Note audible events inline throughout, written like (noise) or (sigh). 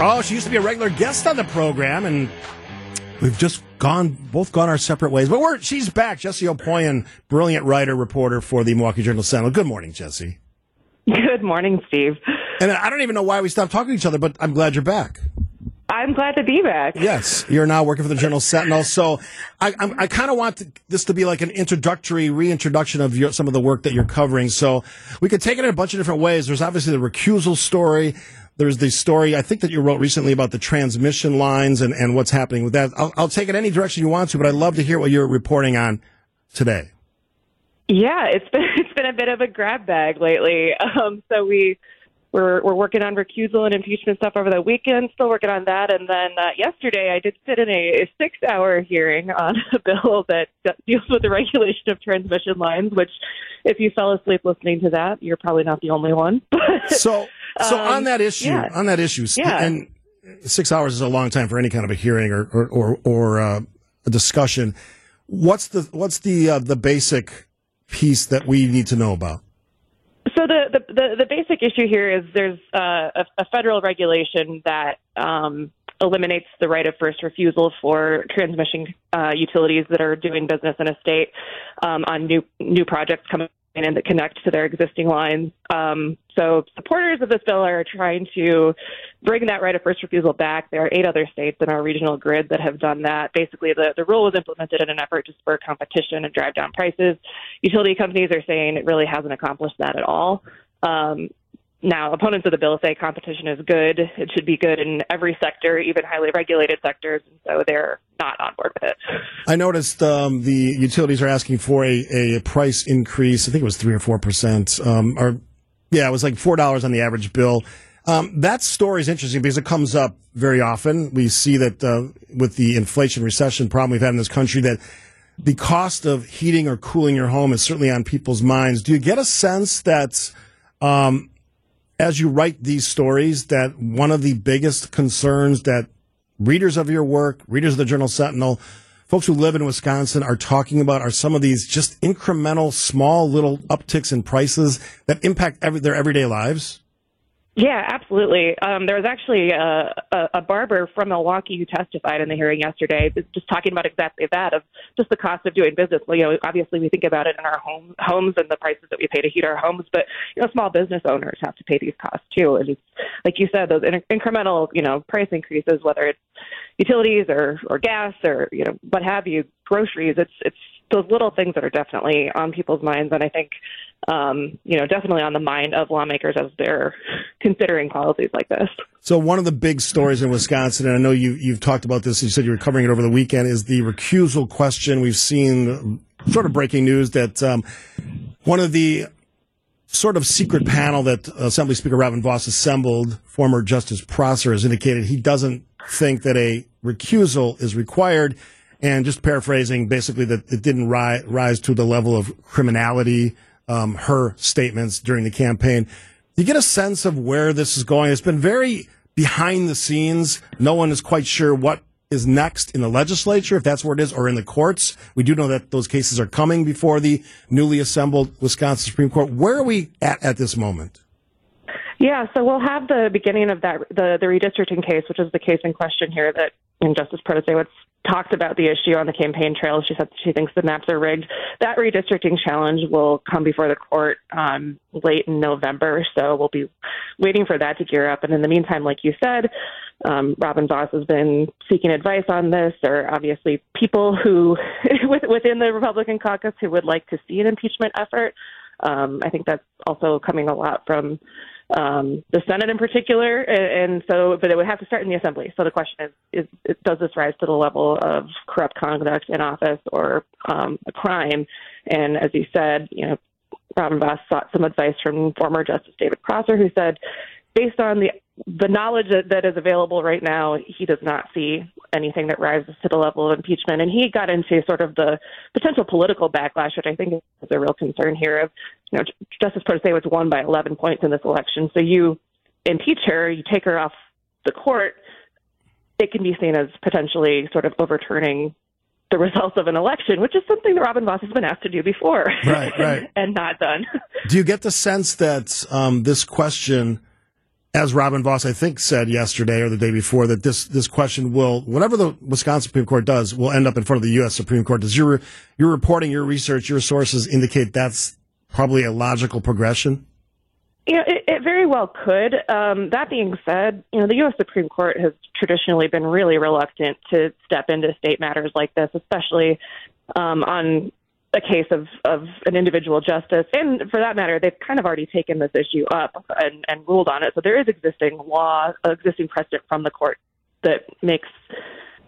Oh, she used to be a regular guest on the program, and we've just gone both gone our separate ways. But we're she's back. Jessie Opoien, brilliant writer, reporter for the Milwaukee Journal Sentinel. Good morning, Jessie. Good morning, Steve. And I don't even know why we stopped talking to each other, but I'm glad you're back. I'm glad to be back. Yes, you're now working for the Journal Sentinel. So I, I'm, I kind of want to, this to be like an introductory reintroduction of your, some of the work that you're covering. So we could take it in a bunch of different ways. There's obviously the recusal story. There's the story I think that you wrote recently about the transmission lines and, and what's happening with that. I'll, I'll take it any direction you want to, but I'd love to hear what you're reporting on today. Yeah, it's been (laughs) it's been a bit of a grab bag lately. Um, so we we're we're working on recusal and impeachment stuff over the weekend. Still working on that, and then uh, yesterday I did sit in a, six-hour hearing on a (laughs) bill that deals with the regulation of transmission lines. Which, if you fell asleep listening to that, you're probably not the only one. (laughs) so, so Um, on that issue, yeah. on that issue, Yeah. and six hours is a long time for any kind of a hearing or or or, or uh, a discussion. What's the what's the uh, the basic piece that we need to know about? So the, the, the, the basic issue here is there's uh, a, a federal regulation that um, eliminates the right of first refusal for transmission uh, utilities that are doing business in a state um, on new new projects coming in that connect to their existing lines. Um, so supporters of this bill are trying to bring that right of first refusal back. There are eight other states in our regional grid that have done that. Basically, the, the rule was implemented in an effort to spur competition and drive down prices. Utility companies are saying it really hasn't accomplished that at all. Um, now, opponents of the bill say competition is good. It should be good in every sector, even highly regulated sectors, and so they're not on board with it. (laughs) I noticed um, the utilities are asking for a, a price increase. I think it was three or four percent, um, or yeah, it was like four dollars on the average bill. Um, that story is interesting because it comes up very often. We see that uh, with the inflation recession problem we've had in this country, that the cost of heating or cooling your home is certainly on people's minds. Do you get a sense that um, as you write these stories, that one of the biggest concerns that readers of your work, readers of the Journal Sentinel, folks who live in Wisconsin are talking about are some of these just incremental, small little upticks in prices that impact every, their everyday lives? Yeah, absolutely. Um, there was actually a, a, a barber from Milwaukee who testified in the hearing yesterday, just talking about exactly that of just the cost of doing business. Well, you know, obviously we think about it in our home, homes and the prices that we pay to heat our homes, but you know, small business owners have to pay these costs too. And it's, like you said, those in- incremental, you know, price increases, whether it's utilities or or gas or you know what have you, groceries. It's it's those little things that are definitely on people's minds, and I think um, you know definitely on the mind of lawmakers as they're (laughs) considering policies like this. So one of the big stories in Wisconsin, and I know you, you've talked about this, you said you were covering it over the weekend, is the recusal question. We've seen sort of breaking news that um, one of the sort of secret panel that Assembly Speaker Robin Vos assembled, former Justice Prosser, has indicated he doesn't think that a recusal is required. And just paraphrasing, basically that it didn't ri- rise to the level of criminality, um, her statements during the campaign. You get a sense of where this is going. It's been very behind the scenes. No one is quite sure what is next in the legislature, if that's where it is, or in the courts. We do know that those cases are coming before the newly assembled Wisconsin Supreme Court. Where are we at at this moment? Yeah, so we'll have the beginning of that the the redistricting case, which is the case in question here that and Justice Protasiewicz talked about the issue on the campaign trail. She said she thinks the maps are rigged. That redistricting challenge will come before the court um, late in November, so we'll be waiting for that to gear up. And in the meantime, like you said, um, Robin Vos has been seeking advice on this. There are obviously people who (laughs) within the Republican caucus who would like to see an impeachment effort. Um, I think that's also coming a lot from um, the Senate in particular, and, so, but it would have to start in the Assembly. So the question is, is, does this rise to the level of corrupt conduct in office or um, a crime? And as you said, you know, Robin Vos sought some advice from former Justice David Prosser, who said, based on the the knowledge that, that is available right now, he does not see anything that rises to the level of impeachment. And he got into sort of the potential political backlash, which I think is a real concern here. Of you know, Justice was won by 11 points in this election, so you impeach her, you take her off the court. It can be seen as potentially sort of overturning the results of an election, which is something that Robin Vos has been asked to do before, Right, right. (laughs) and not done. Do you get the sense that um, this question as Robin Vos, I think, said yesterday or the day before, that this this question will, whatever the Wisconsin Supreme Court does, will end up in front of the U.S. Supreme Court. Does your your reporting, your research, your sources indicate that's probably a logical progression? Yeah, it, it very well could. Um, that being said, you know, the U.S. Supreme Court has traditionally been really reluctant to step into state matters like this, especially um, on a case of, of an individual justice. And for that matter, they've kind of already taken this issue up and, and ruled on it. So there is existing law, existing precedent from the court that makes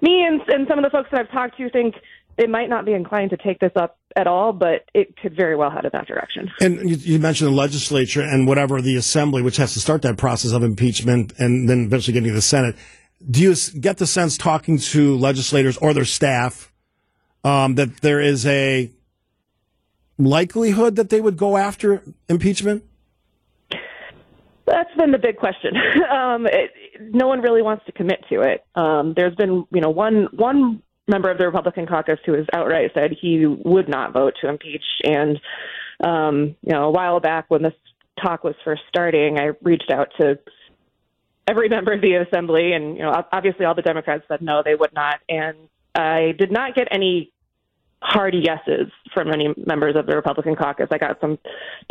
me and, and some of the folks that I've talked to think it might not be inclined to take this up at all, but it could very well head in that direction. And you, you, mentioned the legislature and whatever the assembly, which has to start that process of impeachment and then eventually getting to the Senate. Do you get the sense talking to legislators or their staff um, that there is a likelihood that they would go after impeachment? That's been the big question. (laughs) um, it, no one really wants to commit to it. Um, there's been, you know, one one member of the Republican caucus who has outright said he would not vote to impeach. And um, you know, a while back when this talk was first starting, I reached out to every (laughs) member of the assembly, and you know, obviously all the Democrats said no, they would not. And I did not get any hard yeses from many members of the Republican caucus. I got some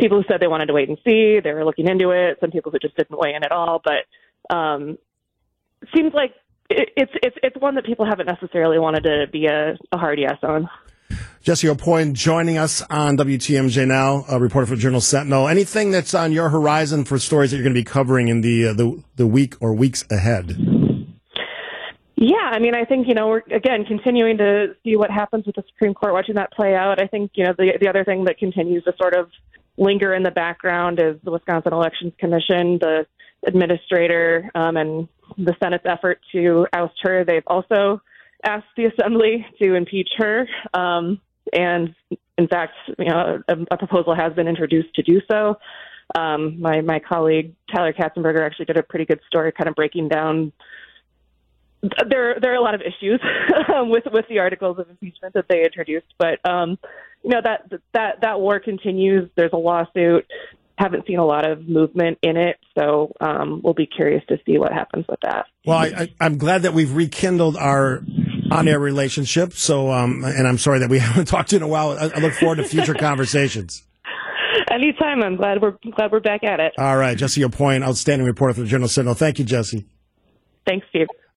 people who said they wanted to wait and see, they were looking into it. Some people who just didn't weigh in at all. But um, seems like it, it's it's it's one that people haven't necessarily wanted to be a, a hard yes on. Jessie Opoien joining us on WTMJ now, a reporter for Journal Sentinel. Anything that's on your horizon for stories that you're going to be covering in the uh, the, the week or weeks ahead? Yeah, I mean, I think you know we're again continuing to see what happens with the Supreme Court, watching that play out. I think you know the the other thing that continues to sort of linger in the background is the Wisconsin Elections Commission, the administrator, um, and the Senate's effort to oust her. They've also asked the Assembly to impeach her, um, and in fact, you know, a, a proposal has been introduced to do so. Um, my my colleague Tyler Katzenberger actually did a pretty good story, kind of breaking down there there are a lot of issues (laughs) with with the articles of impeachment that they introduced, but um, you know that that that war continues. There's a lawsuit. Haven't seen a lot of movement in it, so um, we'll be curious to see what happens with that. Well, I, am glad that we've rekindled our on-air relationship. So, um, and I'm sorry that we (laughs) haven't talked to you in a while. I, I look forward to future (laughs) conversations. Anytime. I'm glad we're glad we're back at it. All right, Jessie Opoien. outstanding reporter for the Journal Sentinel. Thank you, Jessie. Thanks, Steve.